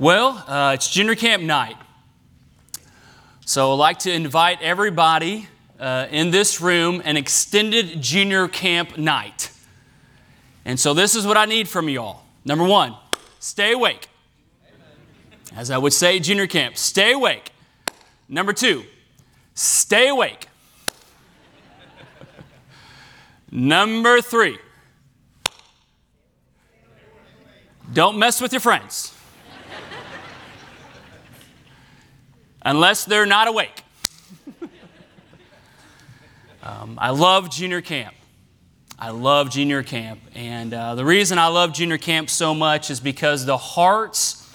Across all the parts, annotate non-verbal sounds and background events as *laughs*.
Well, uh, it's junior camp night. So I'd like to invite everybody uh, in this room an extended junior camp night. And so this is what I need from you all. Number one, stay awake. As I would say, junior camp, stay awake. Number two, stay awake. Number three, don't mess with your friends. Unless they're not awake. um, I love junior camp. I love junior camp. And uh, the reason I love junior camp so much is because the hearts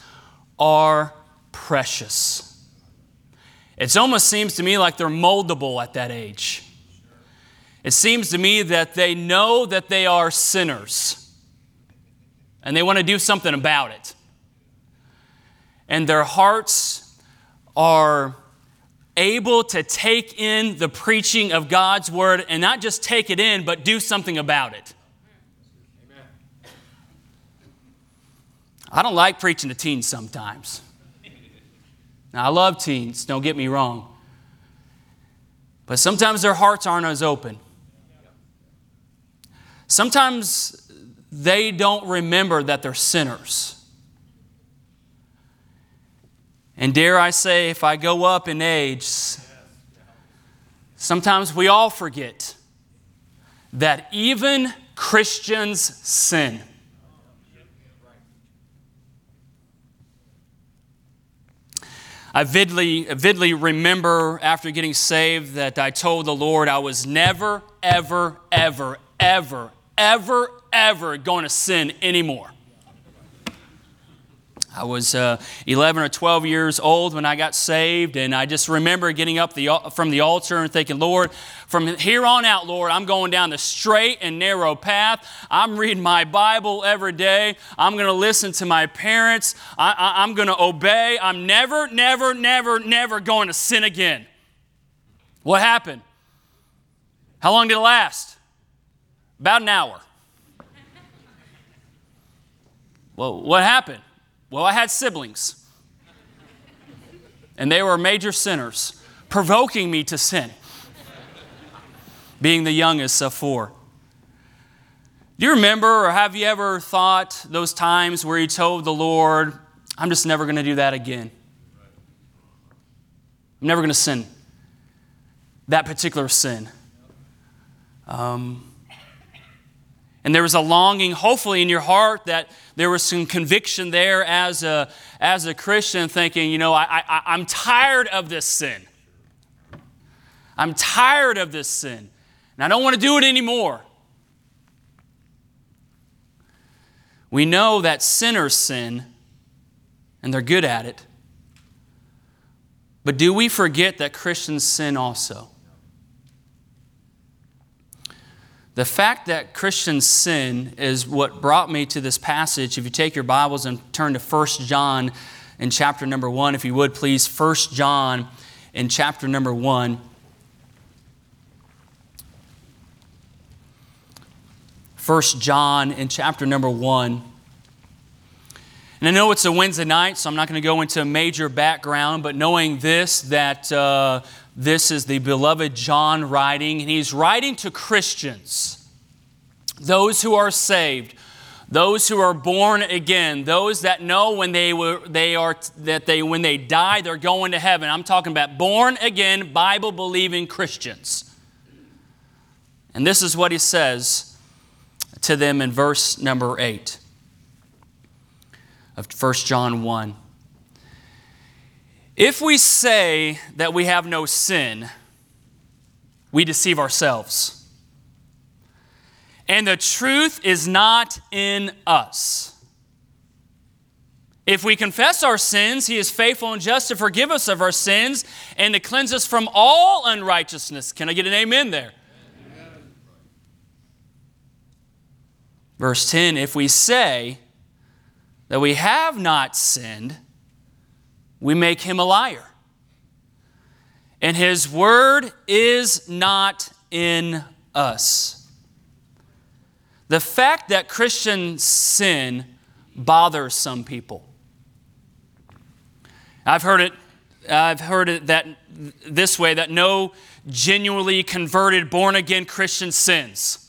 are precious. It almost seems to me like they're moldable at that age. It seems to me that they know that they are sinners and they want to do something about it. And their hearts are able to take in the preaching of God's word and not just take it in, but do something about it. Amen. I don't like preaching to teens sometimes. Now, I love teens, don't get me wrong. But sometimes their hearts aren't as open. Sometimes they don't remember that they're sinners. And dare I say, if I go up in age, sometimes we all forget that even Christians sin. I vividly, vividly remember after getting saved that I told the Lord I was never, ever, ever, ever, ever, ever going to sin anymore. I was uh, 11 or 12 years old when I got saved, and I just remember getting up the, from the altar and thinking, Lord, from here on out, Lord, I'm going down the straight and narrow path. I'm reading my Bible every day. I'm going to listen to my parents. I, am going to obey. I'm never, never, never, never going to sin again. What happened? How long did it last? About an hour. Well, what happened? Well, I had siblings, and they were major sinners, provoking me to sin, being the youngest of four. Do you remember, or have you ever thought those times where you told the Lord, I'm just never going to do that again? I'm never going to sin that particular sin. Um, and there was a longing, hopefully, in your heart that there was some conviction there as a, as a Christian, thinking, you know, I, I, I'm tired of this sin. I'm tired of this sin. And I don't want to do it anymore. We know that sinners sin, and they're good at it. But do we forget that Christians sin also? The fact that Christians sin is what brought me to this passage. If you take your Bibles and turn to 1 John in chapter number 1, if you would please, 1 John in chapter number 1. First John in chapter number 1. And I know it's a Wednesday night, so I'm not going to go into a major background, but knowing this, that uh, this is the beloved John writing, and he's writing to Christians, those who are saved, those who are born again, those that know when they were they are that they when they die they're going to heaven. I'm talking about born again Bible believing Christians. And this is what he says to them in verse number 8 of 1 John 1. If we say that we have no sin, we deceive ourselves. And the truth is not in us. If we confess our sins, He is faithful and just to forgive us of our sins and to cleanse us from all unrighteousness. Can I get an amen there? Amen. Verse 10 If we say that we have not sinned, we make him a liar. And his word is not in us. The fact that Christian sin bothers some people. I've heard it, I've heard it that this way that no genuinely converted, born again Christian sins.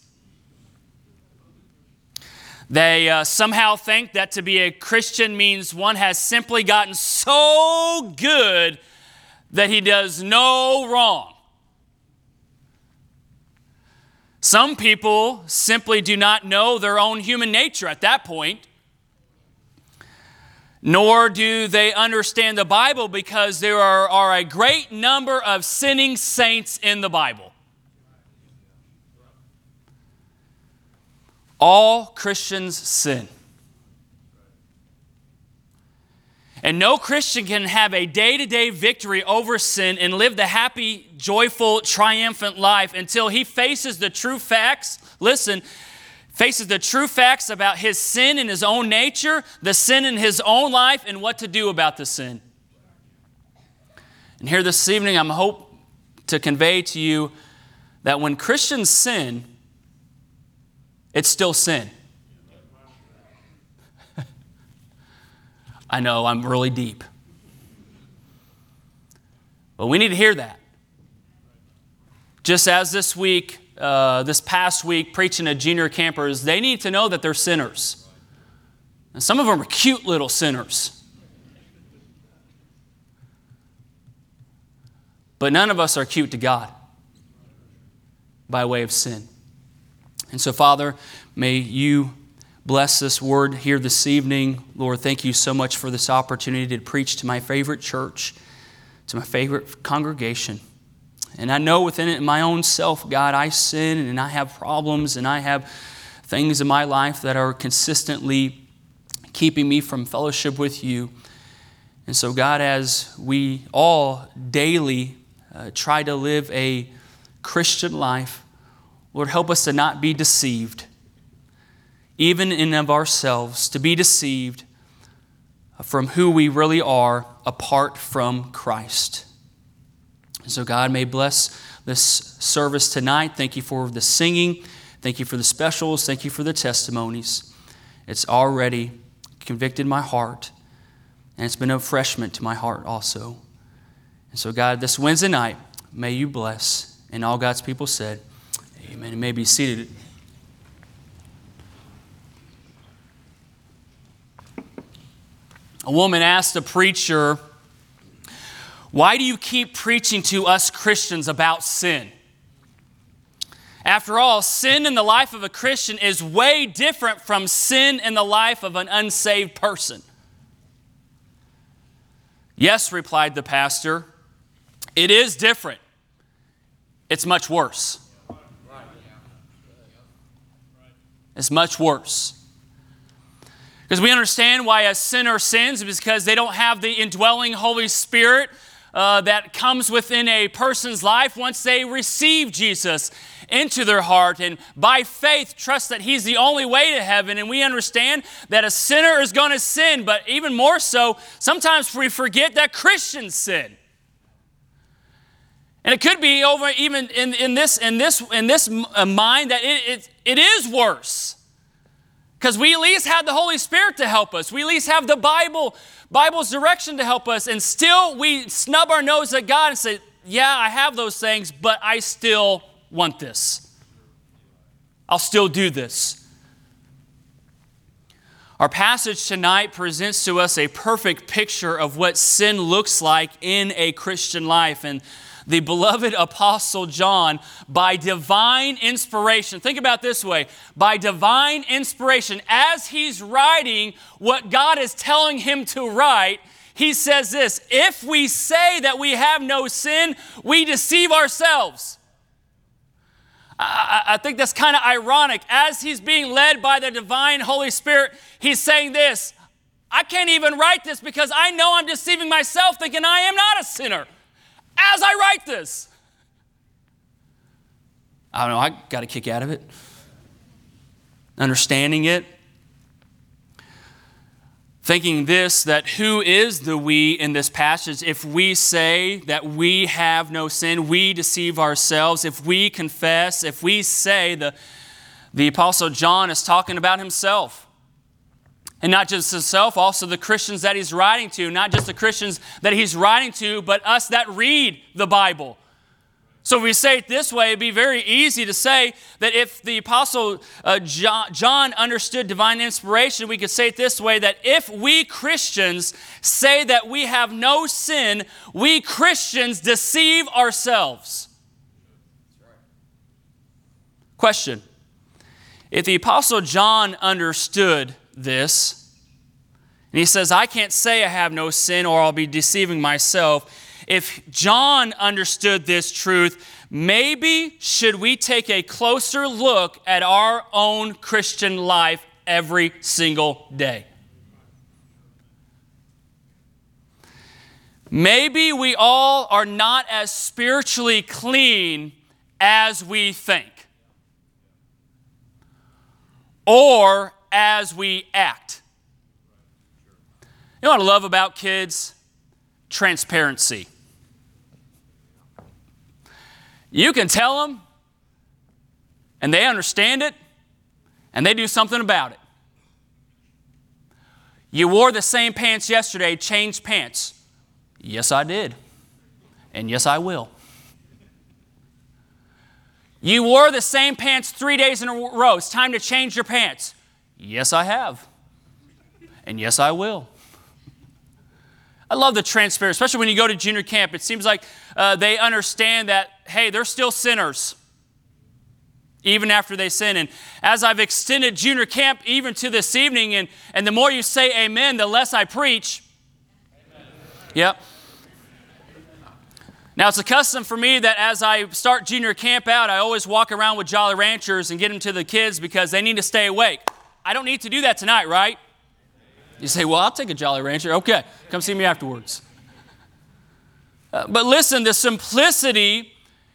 They uh, somehow think that to be a Christian means one has simply gotten so good that he does no wrong. Some people simply do not know their own human nature at that point, nor do they understand the Bible because there are, are a great number of sinning saints in the Bible. All Christians sin. And no Christian can have a day to day victory over sin and live the happy, joyful, triumphant life until he faces the true facts. Listen, faces the true facts about his sin in his own nature, the sin in his own life, and what to do about the sin. And here this evening, I'm hope to convey to you that when Christians sin, it's still sin. *laughs* I know I'm really deep. But we need to hear that. Just as this week, uh, this past week, preaching to junior campers, they need to know that they're sinners. And some of them are cute little sinners. But none of us are cute to God by way of sin. And so, Father, may you bless this word here this evening. Lord, thank you so much for this opportunity to preach to my favorite church, to my favorite congregation. And I know within it, my own self, God, I sin and I have problems and I have things in my life that are consistently keeping me from fellowship with you. And so, God, as we all daily uh, try to live a Christian life, Lord, help us to not be deceived, even in of ourselves, to be deceived from who we really are apart from Christ. So, God may bless this service tonight. Thank you for the singing. Thank you for the specials. Thank you for the testimonies. It's already convicted my heart, and it's been a refreshment to my heart also. And so, God, this Wednesday night, may you bless. And all God's people said, Amen. You may be seated. A woman asked a preacher, Why do you keep preaching to us Christians about sin? After all, sin in the life of a Christian is way different from sin in the life of an unsaved person. Yes, replied the pastor, it is different. It's much worse. Is much worse. Because we understand why a sinner sins because they don't have the indwelling Holy Spirit uh, that comes within a person's life once they receive Jesus into their heart and by faith trust that He's the only way to heaven. And we understand that a sinner is going to sin, but even more so, sometimes we forget that Christians sin. And it could be over even in, in this, in this, in this uh, mind that it, it, it is worse. Because we at least had the Holy Spirit to help us. We at least have the Bible, Bible's direction to help us. And still we snub our nose at God and say, Yeah, I have those things, but I still want this. I'll still do this. Our passage tonight presents to us a perfect picture of what sin looks like in a Christian life. And the beloved Apostle John, by divine inspiration, think about this way by divine inspiration, as he's writing what God is telling him to write, he says this If we say that we have no sin, we deceive ourselves. I, I think that's kind of ironic. As he's being led by the divine Holy Spirit, he's saying this I can't even write this because I know I'm deceiving myself, thinking I am not a sinner as I write this. I don't know, I got a kick out of it. Understanding it. Thinking this, that who is the we in this passage? If we say that we have no sin, we deceive ourselves. If we confess, if we say, the, the Apostle John is talking about himself. And not just himself, also the Christians that he's writing to, not just the Christians that he's writing to, but us that read the Bible. So if we say it this way, it'd be very easy to say that if the Apostle uh, John, John understood divine inspiration, we could say it this way that if we Christians say that we have no sin, we Christians deceive ourselves. Question If the Apostle John understood this, and he says, I can't say I have no sin or I'll be deceiving myself. If John understood this truth, maybe should we take a closer look at our own Christian life every single day? Maybe we all are not as spiritually clean as we think. Or as we act. You know what I love about kids? Transparency. You can tell them, and they understand it, and they do something about it. You wore the same pants yesterday, changed pants. Yes, I did. And yes, I will. You wore the same pants three days in a row. It's time to change your pants. Yes, I have. And yes, I will. I love the transfer, especially when you go to junior camp. It seems like uh, they understand that, hey, they're still sinners, even after they sin. And as I've extended junior camp even to this evening, and, and the more you say amen, the less I preach. Amen. Yep. Now, it's a custom for me that as I start junior camp out, I always walk around with Jolly Ranchers and get them to the kids because they need to stay awake. I don't need to do that tonight, right? You say, Well, I'll take a Jolly Rancher. Okay, come see me afterwards. Uh, but listen, the simplicity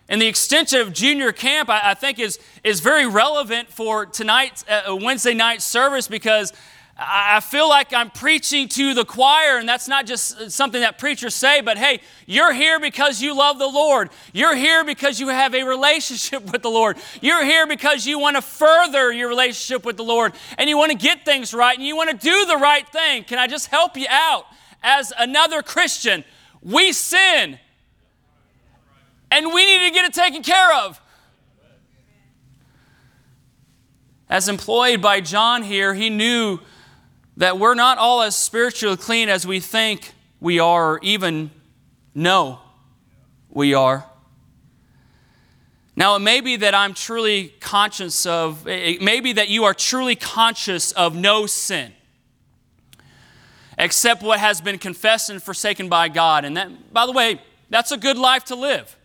and the extension of junior camp, I, I think, is, is very relevant for tonight's uh, Wednesday night service because I feel like I'm preaching to the choir, and that's not just something that preachers say, but hey, you're here because you love the Lord. You're here because you have a relationship *laughs* with the Lord. You're here because you want to further your relationship with the Lord and you want to get things right and you want to do the right thing. Can I just help you out? As another Christian, we sin and we need to get it taken care of. As employed by John here, he knew that we're not all as spiritually clean as we think we are, or even know we are. Now, it may be that I'm truly conscious of, it may be that you are truly conscious of no sin except what has been confessed and forsaken by God. And that, by the way, that's a good life to live.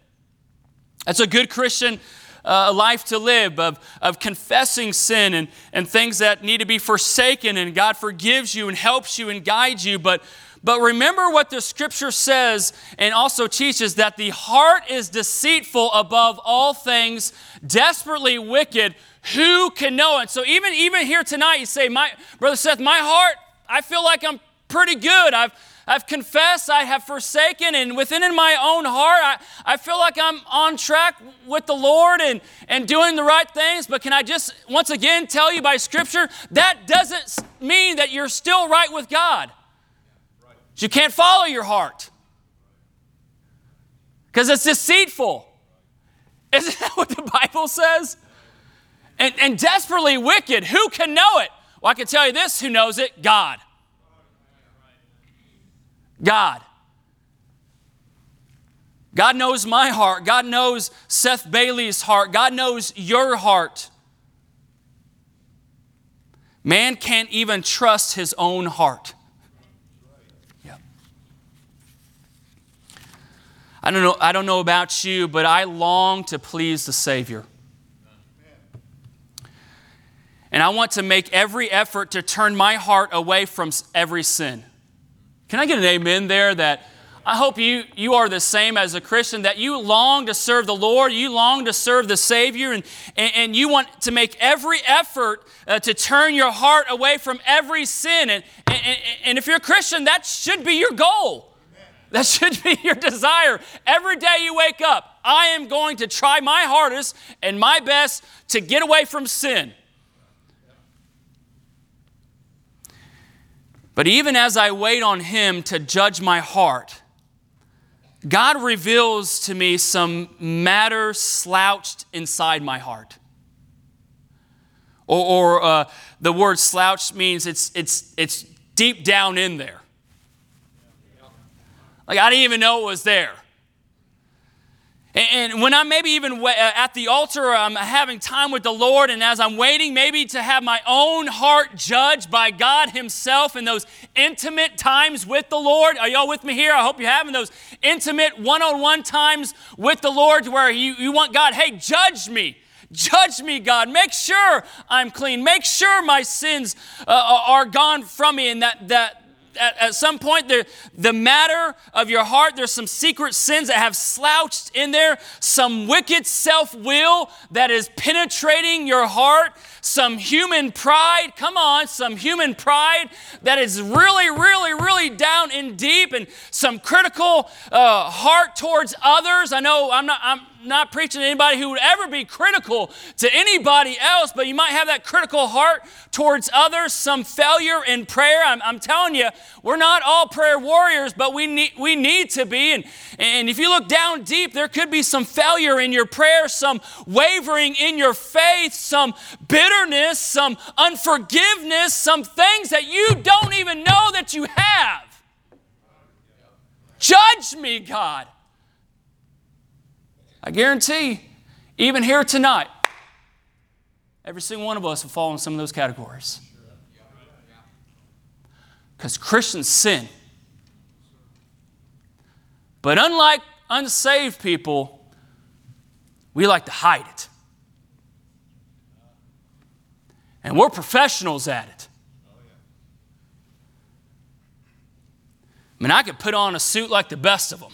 That's a good Christian uh, life to live of, of confessing sin and, and things that need to be forsaken, and God forgives you and helps you and guides you. But, but remember what the scripture says and also teaches that the heart is deceitful above all things, desperately wicked. Who can know it? So even, even here tonight, you say, my, Brother Seth, my heart, I feel like I'm pretty good. I've, I've confessed, I have forsaken, and within in my own heart, I, I feel like I'm on track with the Lord and, and doing the right things. But can I just once again tell you by Scripture that doesn't mean that you're still right with God. You can't follow your heart because it's deceitful. Isn't that what the Bible says? And, and desperately wicked. Who can know it? Well, I can tell you this who knows it? God. God. God knows my heart. God knows Seth Bailey's heart. God knows your heart. Man can't even trust his own heart. Yeah. I don't know, I don't know about you, but I long to please the Savior. And I want to make every effort to turn my heart away from every sin. Can I get an amen there that I hope you, you are the same as a Christian, that you long to serve the Lord, you long to serve the Savior, and, and, and you want to make every effort uh, to turn your heart away from every sin. And, and, and if you're a Christian, that should be your goal. That should be your desire. Every day you wake up, I am going to try my hardest and my best to get away from sin. But even as I wait on Him to judge my heart, God reveals to me some matter slouched inside my heart. Or, or uh, the word slouched means it's, it's, it's deep down in there. Like I didn't even know it was there. And when I'm maybe even uh, at the altar, I'm having time with the Lord, and as I'm waiting, maybe to have my own heart judged by God Himself in those intimate times with the Lord. Are y'all with me here? I hope you're having those intimate one on one times with the Lord where you, you want God, hey, judge me. Judge me, God. Make sure I'm clean. Make sure my sins uh, are gone from me, and that, that at, at some point, the, the matter of your heart, there's some secret sins that have slouched in there, some wicked self will that is penetrating your heart, some human pride, come on, some human pride that is really, really, really down in deep, and some critical uh, heart towards others. I know I'm not, I'm, not preaching to anybody who would ever be critical to anybody else, but you might have that critical heart towards others, some failure in prayer. I'm, I'm telling you, we're not all prayer warriors, but we need, we need to be. And, and if you look down deep, there could be some failure in your prayer, some wavering in your faith, some bitterness, some unforgiveness, some things that you don't even know that you have. Judge me, God. I guarantee, even here tonight, every single one of us will fall in some of those categories. Because Christians sin. But unlike unsaved people, we like to hide it. And we're professionals at it. I mean, I could put on a suit like the best of them,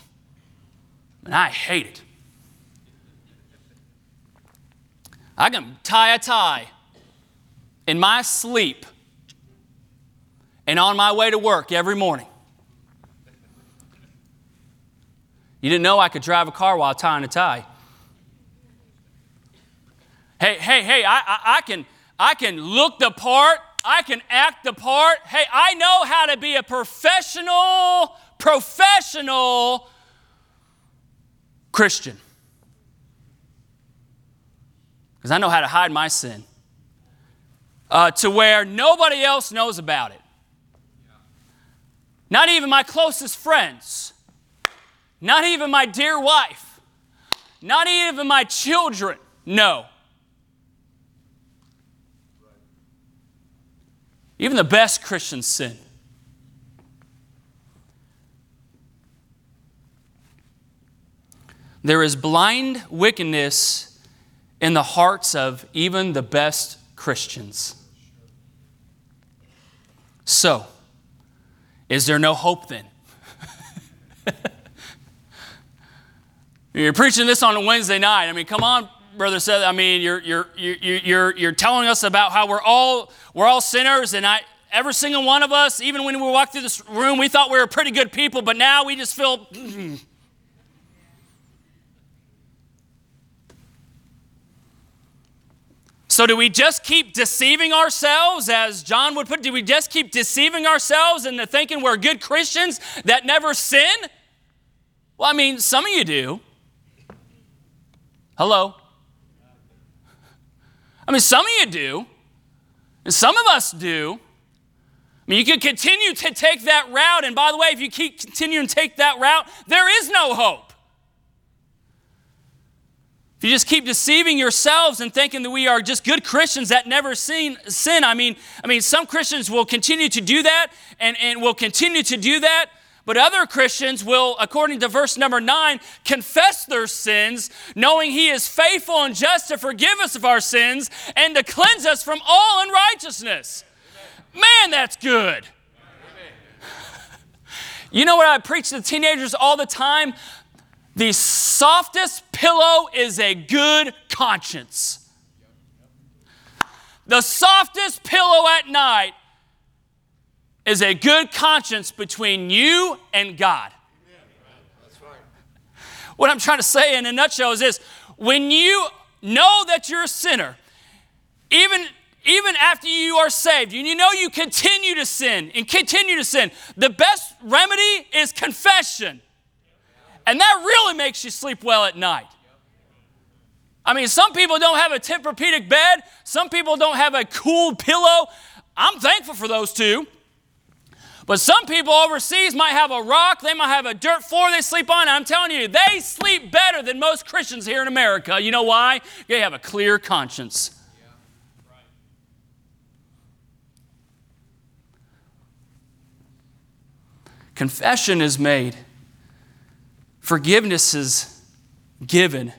and I hate it. I can tie a tie in my sleep and on my way to work every morning. You didn't know I could drive a car while tying a tie. Hey, hey, hey, I, I, I, can, I can look the part, I can act the part. Hey, I know how to be a professional, professional Christian because I know how to hide my sin uh, to where nobody else knows about it. Not even my closest friends, not even my dear wife, not even my children know. Even the best Christians sin. There is blind wickedness in the hearts of even the best Christians. So, is there no hope then? *laughs* you're preaching this on a Wednesday night. I mean, come on, brother Seth. I mean, you're, you're, you're, you're, you're telling us about how we're all, we're all sinners, and I, every single one of us, even when we walked through this room, we thought we were pretty good people, but now we just feel. Mm-hmm. So, do we just keep deceiving ourselves, as John would put it? Do we just keep deceiving ourselves into thinking we're good Christians that never sin? Well, I mean, some of you do. Hello? I mean, some of you do, and some of us do. I mean, you can continue to take that route, and by the way, if you keep continuing to take that route, there is no hope. If you just keep deceiving yourselves and thinking that we are just good Christians that never sin, sin I mean, I mean, some Christians will continue to do that and, and will continue to do that, but other Christians will, according to verse number nine, confess their sins, knowing He is faithful and just to forgive us of our sins and to cleanse us from all unrighteousness. Man, that's good. *laughs* You know what I preach to teenagers all the time? The softest pillow is a good conscience. The softest pillow at night is a good conscience between you and God. What I'm trying to say in a nutshell is this when you know that you're a sinner, even even after you are saved, and you know you continue to sin and continue to sin, the best remedy is confession. And that really makes you sleep well at night. I mean, some people don't have a Tempur-Pedic bed, some people don't have a cool pillow. I'm thankful for those two. But some people overseas might have a rock, they might have a dirt floor they sleep on. I'm telling you, they sleep better than most Christians here in America. You know why? They have a clear conscience. Confession is made, forgiveness is given,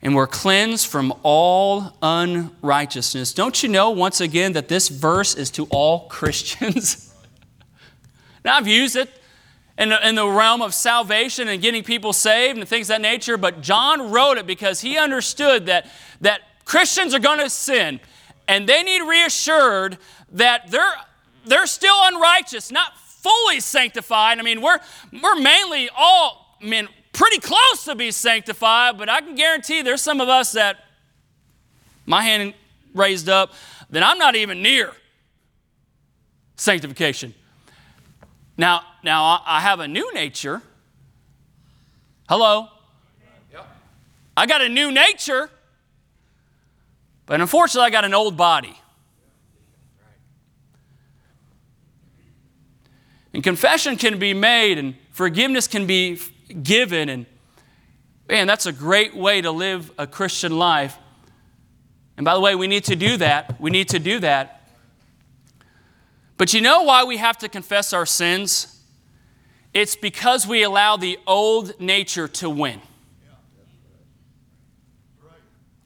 and we're cleansed from all unrighteousness. Don't you know, once again, that this verse is to all *laughs* Christians? now, I've used it in the, in the realm of salvation and getting people saved and things of that nature, but John wrote it because he understood that, that Christians are going to sin and they need reassured that they're, they're still unrighteous, not fully sanctified. I mean, we're, we're mainly all, I mean, pretty close to be sanctified, but I can guarantee there's some of us that, my hand raised up, that I'm not even near sanctification. Now, now I have a new nature. Hello? Yep. I got a new nature, but unfortunately, I got an old body. And confession can be made and forgiveness can be given. And man, that's a great way to live a Christian life. And by the way, we need to do that. We need to do that. But you know why we have to confess our sins? It's because we allow the old nature to win.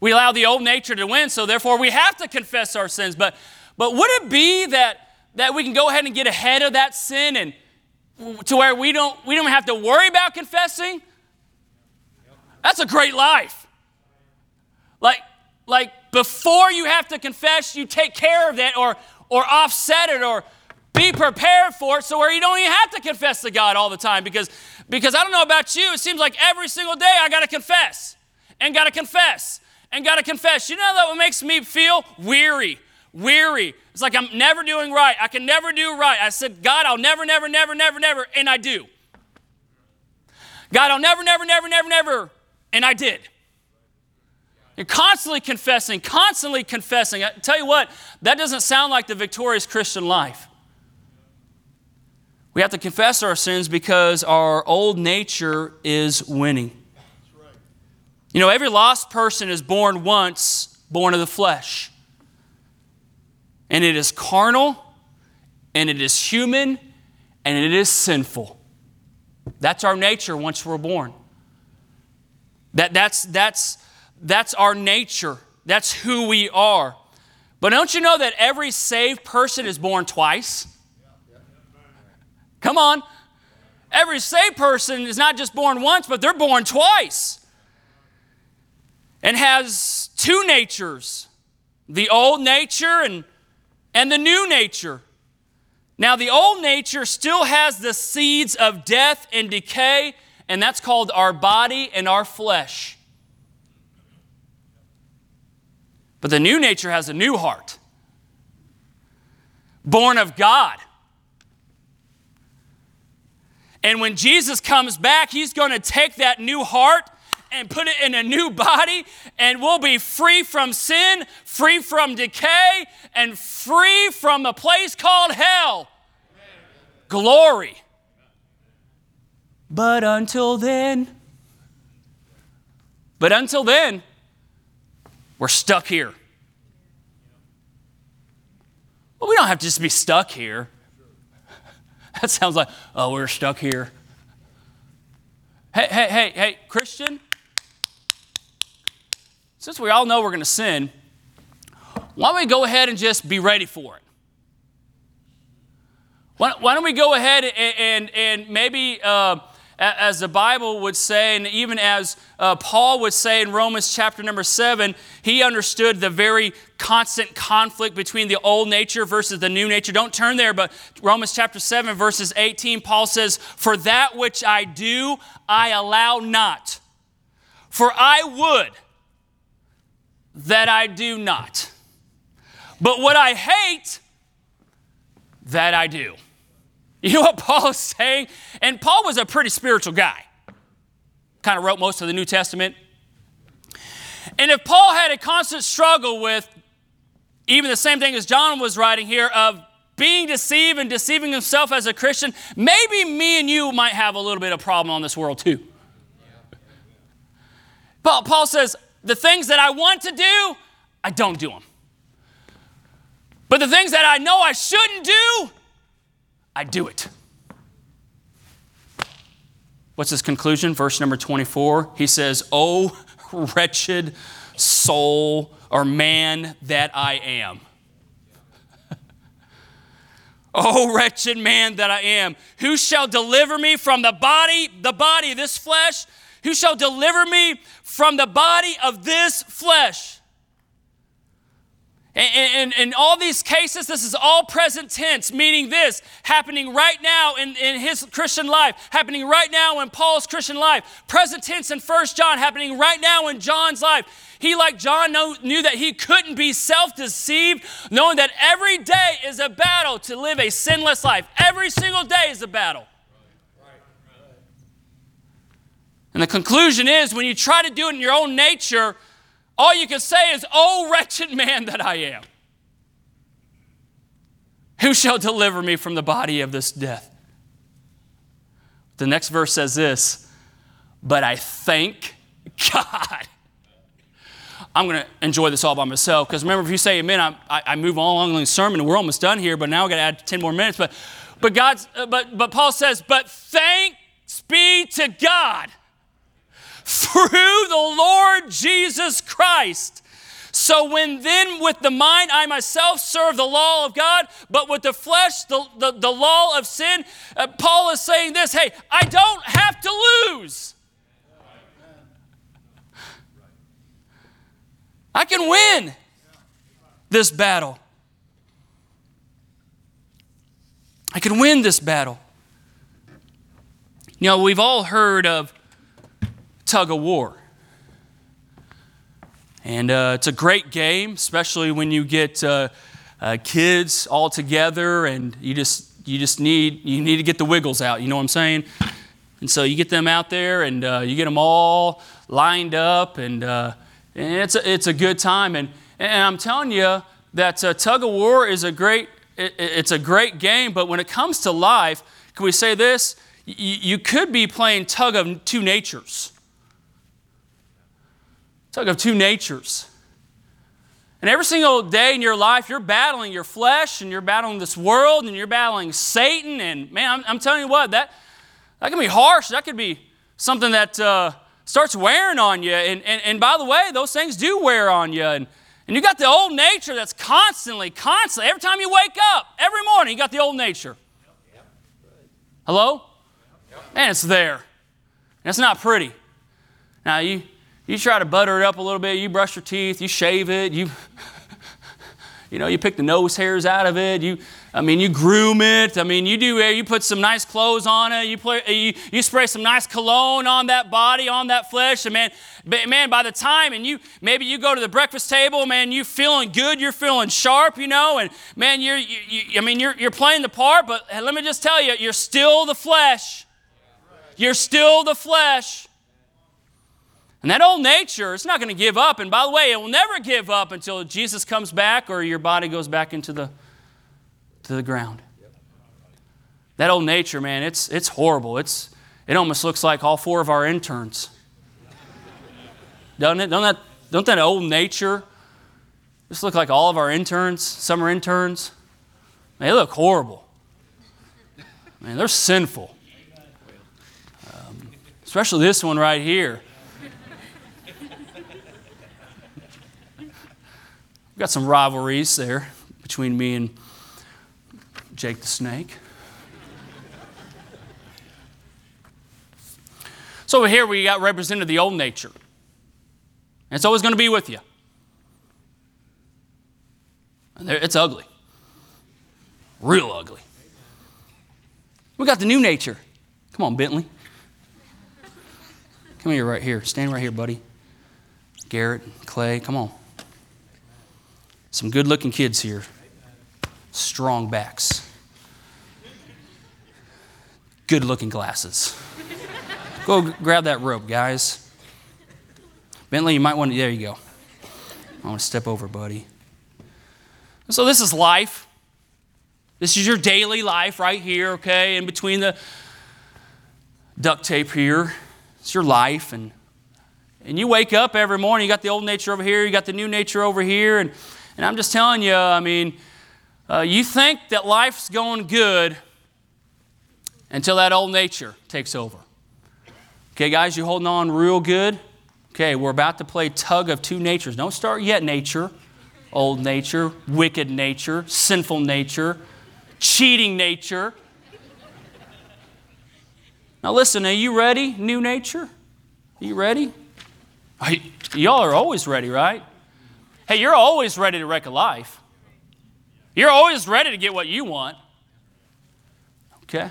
We allow the old nature to win, so therefore we have to confess our sins. But, but would it be that that we can go ahead and get ahead of that sin and to where we don't we don't have to worry about confessing? That's a great life. Like like before you have to confess you take care of that or or offset it or be prepared for it so where you don't even have to confess to god all the time because because i don't know about you it seems like every single day i got to confess and got to confess and got to confess. You know that what makes me feel weary weary. It's like I'm never doing right. I can never do right. I said, God, I'll never, never, never, never, never, and I do. God, I'll never, never, never, never, never, and I did. You're constantly confessing, constantly confessing. I tell you what, that doesn't sound like the victorious Christian life. We have to confess our sins because our old nature is winning. You know, every lost person is born once, born of the flesh and it is carnal, and it is human, and it is sinful. That's our nature once we're born. That, that's, that's, that's our nature. That's who we are. But don't you know that every saved person is born twice? Come on. Every saved person is not just born once, but they're born twice and has two natures the old nature and and the new nature. Now, the old nature still has the seeds of death and decay, and that's called our body and our flesh. But the new nature has a new heart, born of God. And when Jesus comes back, he's going to take that new heart and put it in a new body, and we'll be free from sin, free from decay, and free from a place called hell. Glory. But until then, but until then, we're stuck here. Well, we don't have to just be stuck here. *laughs* That sounds like, oh, we're stuck here. Hey, hey, hey, hey, Christian, since we all know we're going to sin, why don't we go ahead and just be ready for it? Why, why don't we go ahead and, and, and maybe, uh, as the Bible would say, and even as uh, Paul would say in Romans chapter number seven, he understood the very constant conflict between the old nature versus the new nature. Don't turn there, but Romans chapter 7, verses 18, Paul says, For that which I do, I allow not. For I would that I do not. But what I hate, that I do. You know what *laughs* Paul is saying? And Paul was a pretty spiritual guy. Kind of wrote most of the New Testament. And if Paul had a constant struggle with even the same thing as John was writing here of being deceived and deceiving himself as a Christian, maybe me and you might have a little bit of problem on this world too. Paul, Paul says, the things that I want to do, I don't do them. But the things that I know I shouldn't do, I do it. What's his conclusion? Verse number 24. He says, Oh, wretched soul or man that I am. *laughs* oh, wretched man that I am. Who shall deliver me from the body, the body, this flesh? Who shall deliver me from the body of this flesh? And in, all these cases, this is all present tense, meaning this happening right now in, in his Christian life, happening right now in Paul's Christian life. Present tense in First John, happening right now in John's life. He, like John, know, knew that he couldn't be self deceived, knowing that every day is a battle to live a sinless life. Every single day is a battle. And the conclusion is when you try to do it in your own nature, all you can say is, Oh, wretched man that I am. Who shall deliver me from the body of this death? The next verse says this, but I thank God. I'm going to enjoy this all by myself because remember, if you say amen, I, I move on along in the sermon and we're almost done here, but now I've got to add 10 more minutes. But, but, God's, uh, but, but Paul says, but thanks be to God through the Lord Jesus Christ. So when then with the mind I myself serve the law of God, but with the flesh the, the, the law of sin, uh, Paul is saying this hey, I don't have to lose. I can win this battle. I can win this battle. You know, we've all heard of tug of war. And uh, it's a great game, especially when you get uh, uh, kids all together and you just, you just need, you need to get the wiggles out, you know what I'm saying? And so you get them out there and uh, you get them all lined up and, uh, and it's, a, it's a good time. And, and I'm telling you that uh, tug of war is a great, it, it's a great game, but when it comes to life, can we say this? you could be playing tug of two natures tug of two natures. And every single day in your life, you're battling your flesh and you're battling this world and you're battling Satan. And man, I'm, I'm telling you what, that, that can be harsh. That could be something that uh, starts wearing on you. And, and, and by the way, those things do wear on you. And, and you got the old nature that's constantly, constantly, every time you wake up, every morning, you got the old nature. Hello? And it's there. And it's not pretty. Now, you, you try to butter it up a little bit, you brush your teeth, you shave it, you, you know, you pick the nose hairs out of it, you, I mean, you groom it. I mean, you do, eh, you put some nice clothes on it, you, play, eh, you, you spray some nice cologne on that body, on that flesh, and man, man, by the time, and you, maybe you go to the breakfast table, man, you feeling good, you're feeling sharp, you know, and man, you're, you, you, I mean, you're, you're playing the part, but let me just tell you, you're still the flesh. You're still the flesh. And that old nature is not going to give up. And by the way, it will never give up until Jesus comes back or your body goes back into the, to the ground. That old nature, man, it's, it's horrible. It's, it almost looks like all four of our interns. Doesn't it? Don't that, don't that old nature just look like all of our interns, summer interns? They look horrible. Man, they're sinful. Um, especially this one right here. We've got some rivalries there between me and Jake the Snake. so over here we got represented the old nature. And it's always going to be with you. And it's ugly. Real ugly. We got the new nature. Come on, Bentley. Come here, right here. Stand right here, buddy. Garrett, Clay, come on. Some good looking kids here. Strong backs. Good looking glasses. Go grab that rope, guys. Bentley, you might want to, there you go. I want to step over, buddy. So, this is life. This is your daily life right here, okay? In between the duct tape here. It's your life. And, and you wake up every morning, you got the old nature over here, you got the new nature over here. And, and I'm just telling you, I mean, uh, you think that life's going good until that old nature takes over. Okay, guys, you holding on real good? Okay, we're about to play tug of two natures. Don't start yet, nature. Old nature, wicked nature, sinful nature, cheating nature. Now, listen, are you ready, new nature? Are you ready? Y'all are always ready, right? Hey, you're always ready to wreck a life. You're always ready to get what you want. Okay?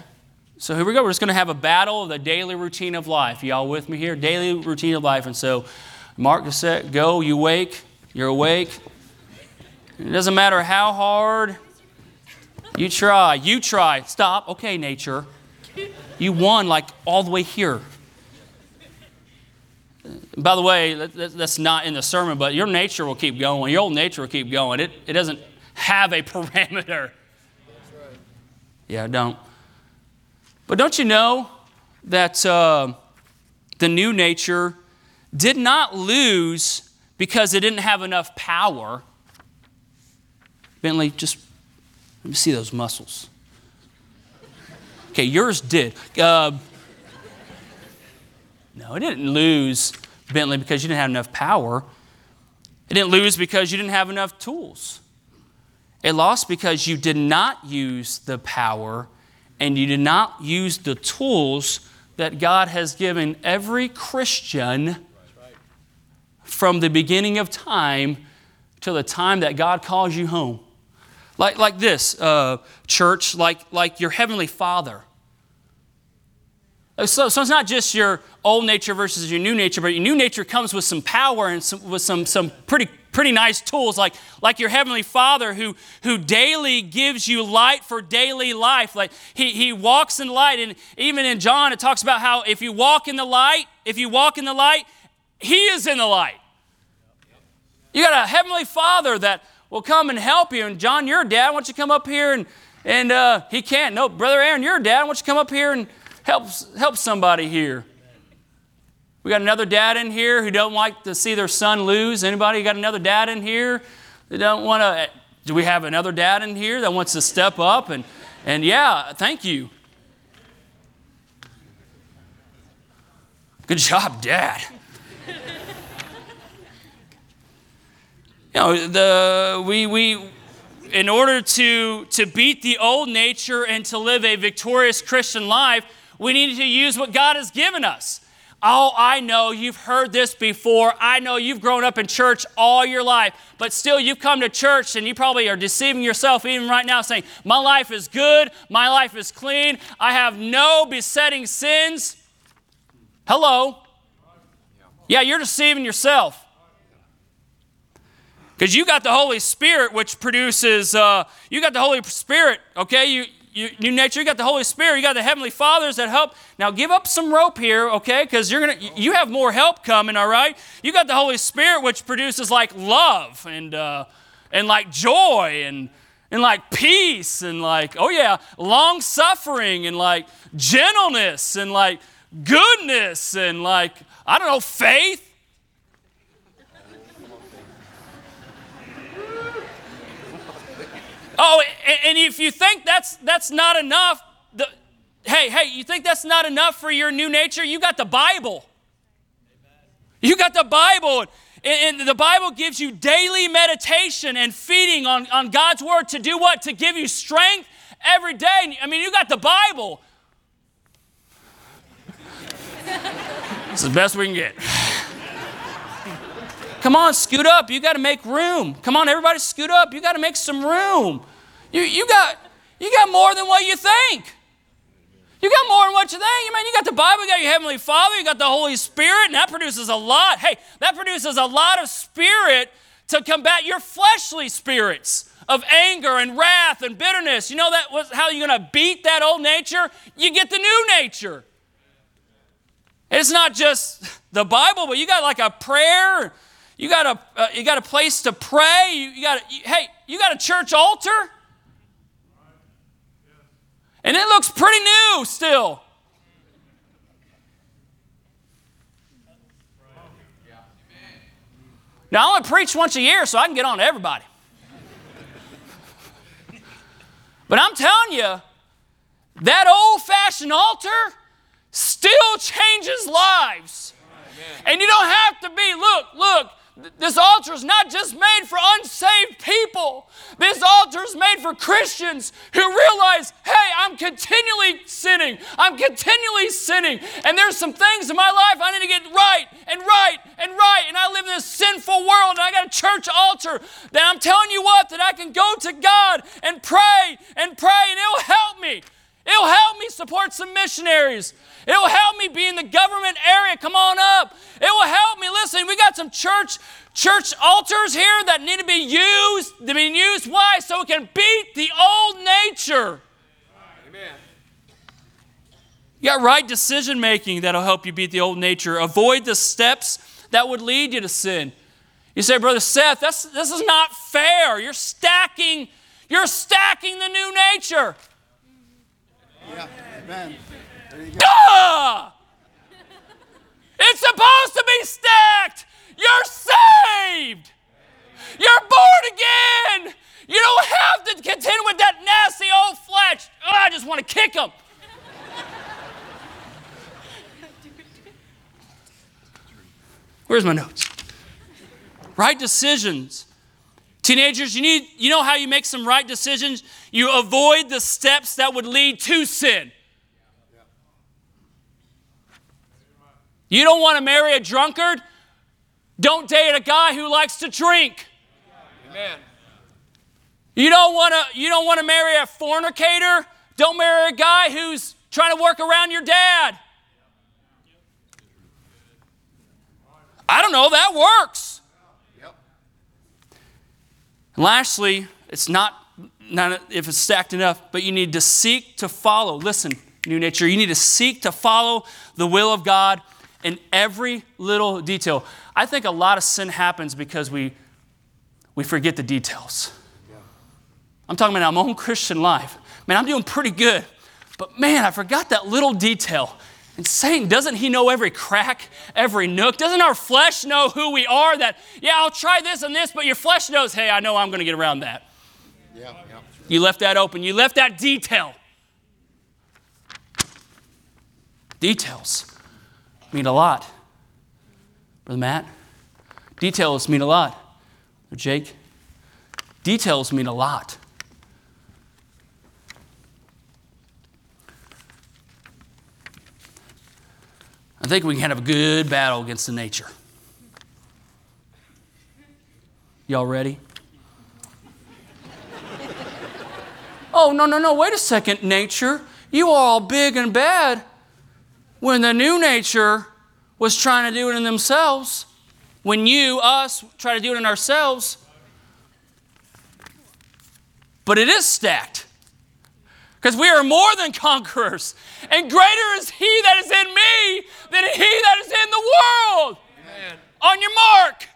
So here we go. We're just going to have a battle of the daily routine of life. Y'all with me here? Daily routine of life. And so, mark the set, go. You wake. You're awake. It doesn't matter how hard you try. You try. Stop. Okay, nature. You won like all the way here. By the way, that's not in the sermon, but your nature will keep going. Your old nature will keep going. It, it doesn't have a *laughs* parameter. Yeah, don't. But don't you know that uh, the new nature did not lose because it didn't have enough power? Bentley, just let me see those muscles. Okay, yours did. Uh, no, it didn't lose, Bentley, because you didn't have enough power. It didn't lose because you didn't have enough tools. It lost because you did not use the power and you did not use the tools that God has given every Christian from the beginning of time to the time that God calls you home. Like, like this, uh, church, like, like your heavenly Father. So, so it's not just your old nature versus your new nature, but your new nature comes with some power and some, with some, some pretty pretty nice tools like, like your heavenly father who, who daily gives you light for daily life. Like he, he walks in light and even in john it talks about how if you walk in the light if you walk in the light he is in the light. You got a heavenly father that will come and help you and john your dad why don't you come up here and, and uh, he can't. No brother aaron your dad why don't you come up here and help, help somebody here we got another dad in here who don't like to see their son lose. Anybody got another dad in here that don't want to? Do we have another dad in here that wants to step up and and yeah, thank you. Good job, Dad. you know, the we we in order to to beat the old nature and to live a victorious Christian life, we need to use what God has given us. Oh, I know you've heard this before. I know you've grown up in church all your life, but still you've come to church and you probably are deceiving yourself even right now saying, My life is good, my life is clean, I have no besetting sins. Hello. Yeah, you're deceiving yourself. Because you got the Holy Spirit, which produces, uh, you got the Holy Spirit, okay? You, you, new nature, you got the Holy Spirit, you got the Heavenly Fathers that help. Now give up some rope here, okay? Because you're gonna you have more help coming, all right? You got the Holy Spirit, which produces like love and uh, and like joy and and like peace and like, oh yeah, long suffering and like gentleness and like goodness and like, I don't know, faith Oh, and if you think that's, that's not enough, the, hey, hey, you think that's not enough for your new nature? You got the Bible. You got the Bible. And, the Bible gives you daily meditation and feeding on, on God's Word to do what? To give you strength every day. I mean, you got the Bible. *laughs* It's the best we can get. Come on, scoot up. You got to make room. Come on, everybody, scoot up. You got to make some room. You, you, got, you got more than what you think. You got more than what you think. You mean you got the Bible, you got your Heavenly Father, you got the Holy Spirit, and that produces a lot. Hey, that produces a lot of spirit to combat your fleshly spirits of anger and wrath and bitterness. You know that was how you're going to beat that old nature? You get the new nature. It's not just the Bible, but you got like a prayer. You got a uh, you got a place to pray. You, you got a, you, hey, you got a church altar, and it looks pretty new still. Now I only preach once a year, so I can get on to everybody. but I'm telling you, that old-fashioned altar still changes lives. And you don't have to be, look, look, this altar is not just made for unsaved people. This altar is made for Christians who realize, hey, I'm continually sinning. I'm continually sinning. And there's some things in my life I need to get right and right and right. And I live in this sinful world and I got a church altar that I'm telling you what, that I can go to God and pray and pray and it'll help me. It'll help me support some missionaries. It will help me be in the government area. Come on up. It will help me. Listen, we got some church church altars here that need to be used. To be used. Why? So we can beat the old nature. Amen. You got right decision making that'll help you beat the old nature. Avoid the steps that would lead you to sin. You say, Brother Seth, that's, this is not fair. You're stacking, you're stacking the new nature. Yeah, amen. Duh! It's supposed to be stacked. You're saved. You're born again. You don't have to contend with that nasty old flesh. Oh, I just want to kick him. Where's my notes? Right decisions. Teenagers, you need you know how you make some right decisions? You avoid the steps that would lead to sin. You don't want to marry a drunkard? Don't date a guy who likes to drink. Amen. You don't want to you don't want to marry a fornicator? Don't marry a guy who's trying to work around your dad. I don't know, that works. Yep. And lastly, it's not, not if it's stacked enough, but you need to seek to follow. Listen, new nature, you need to seek to follow the will of God in every little detail. I think a lot of sin happens because we, we forget the details. Yeah. I'm talking about my own Christian life. Man, I'm doing pretty good, but man, I forgot that little detail. And Satan, doesn't he know every crack, every nook? Doesn't our flesh know who we are? That, yeah, I'll try this and this, but your flesh knows, hey, I know I'm going to get around that. Yeah, yeah. You left that open. You left that detail. Details mean a lot. Brother Matt, details mean a lot. Jake, details mean a lot. I think we can have a good battle against the nature. Y'all ready? *laughs* oh, no, no, no, wait a second, nature. You are all big and bad when the new nature was trying to do it in themselves, when you, us, try to do it in ourselves, but it is stacked. Because we are more than conquerors. And greater is He that is in me than He that is in the world. Amen. On your mark.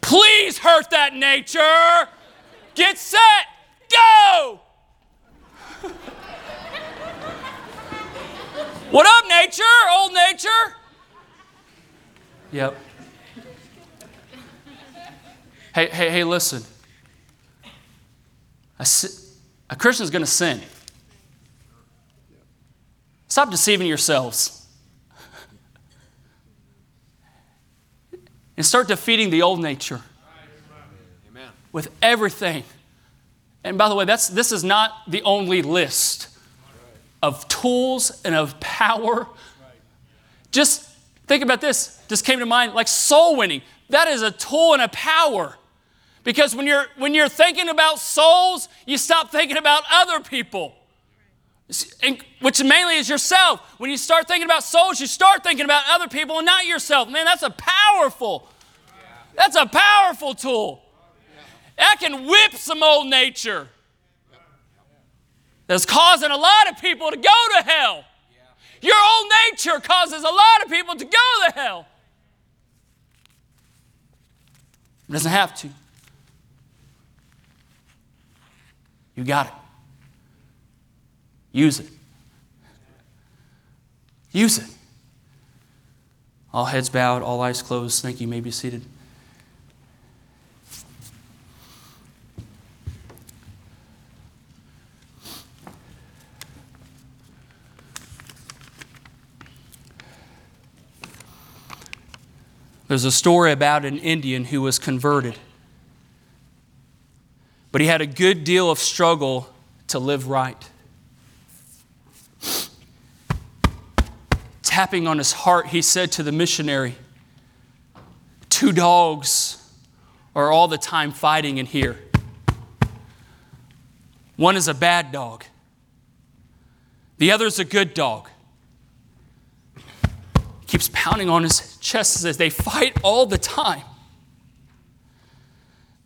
Please hurt that nature. Get set. Go. What up, nature? Old nature? Yep. Hey, hey, hey, listen. A, a Christian's going to sin. Stop deceiving yourselves. *laughs* and start defeating the old nature Amen. with everything and by the way, that's, this is not the only list of tools and of power. Just think about this. Just came to mind like soul winning. That is a tool and a power. Because when you're, when you're thinking about souls, you stop thinking about other people. which mainly is yourself. When you start thinking about souls, you start thinking about other people and not yourself. Man, that's a powerful, that's a powerful tool. That can whip some old nature that's causing a lot of people to go to hell. Your old nature causes a lot of people to go to hell. It doesn't have to. You got it. Use it. Use it. All heads bowed, all eyes closed. Thank you. you may be seated. There's a story about an Indian who was converted, but he had a good deal of struggle to live right. Tapping on his heart, he said to the missionary, Two dogs are all the time fighting in here. One is a bad dog, the other is a good dog keeps pounding on his chest as they fight all the time.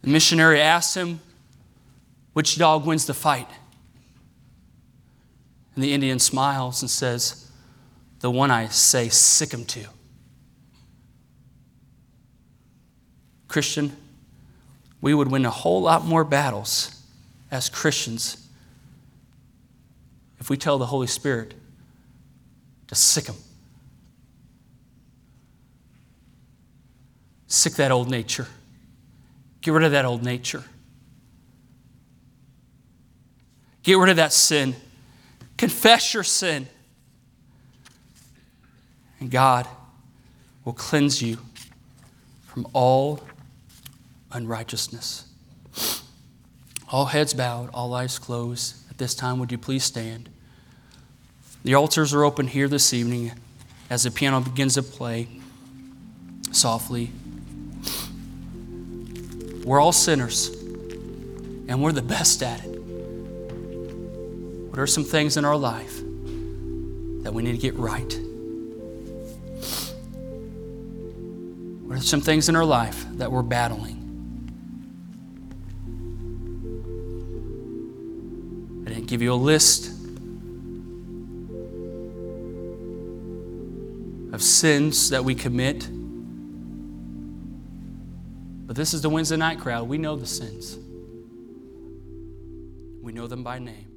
The missionary asks him, Which dog wins the fight? And the Indian smiles and says, The one I say sick him to. Christian, we would win a whole lot more battles as Christians if we tell the Holy Spirit to sick him. Sick that old nature. Get rid of that old nature. Get rid of that sin. Confess your sin. And God will cleanse you from all unrighteousness. All heads bowed, all eyes closed. At this time, would you please stand? The altars are open here this evening as the piano begins to play softly. We're all sinners, and we're the best at it. What are some things in our life that we need to get right? What are some things in our life that we're battling? I didn't give you a list of sins that we commit. But this is the Wednesday night crowd. We know the sins, we know them by name.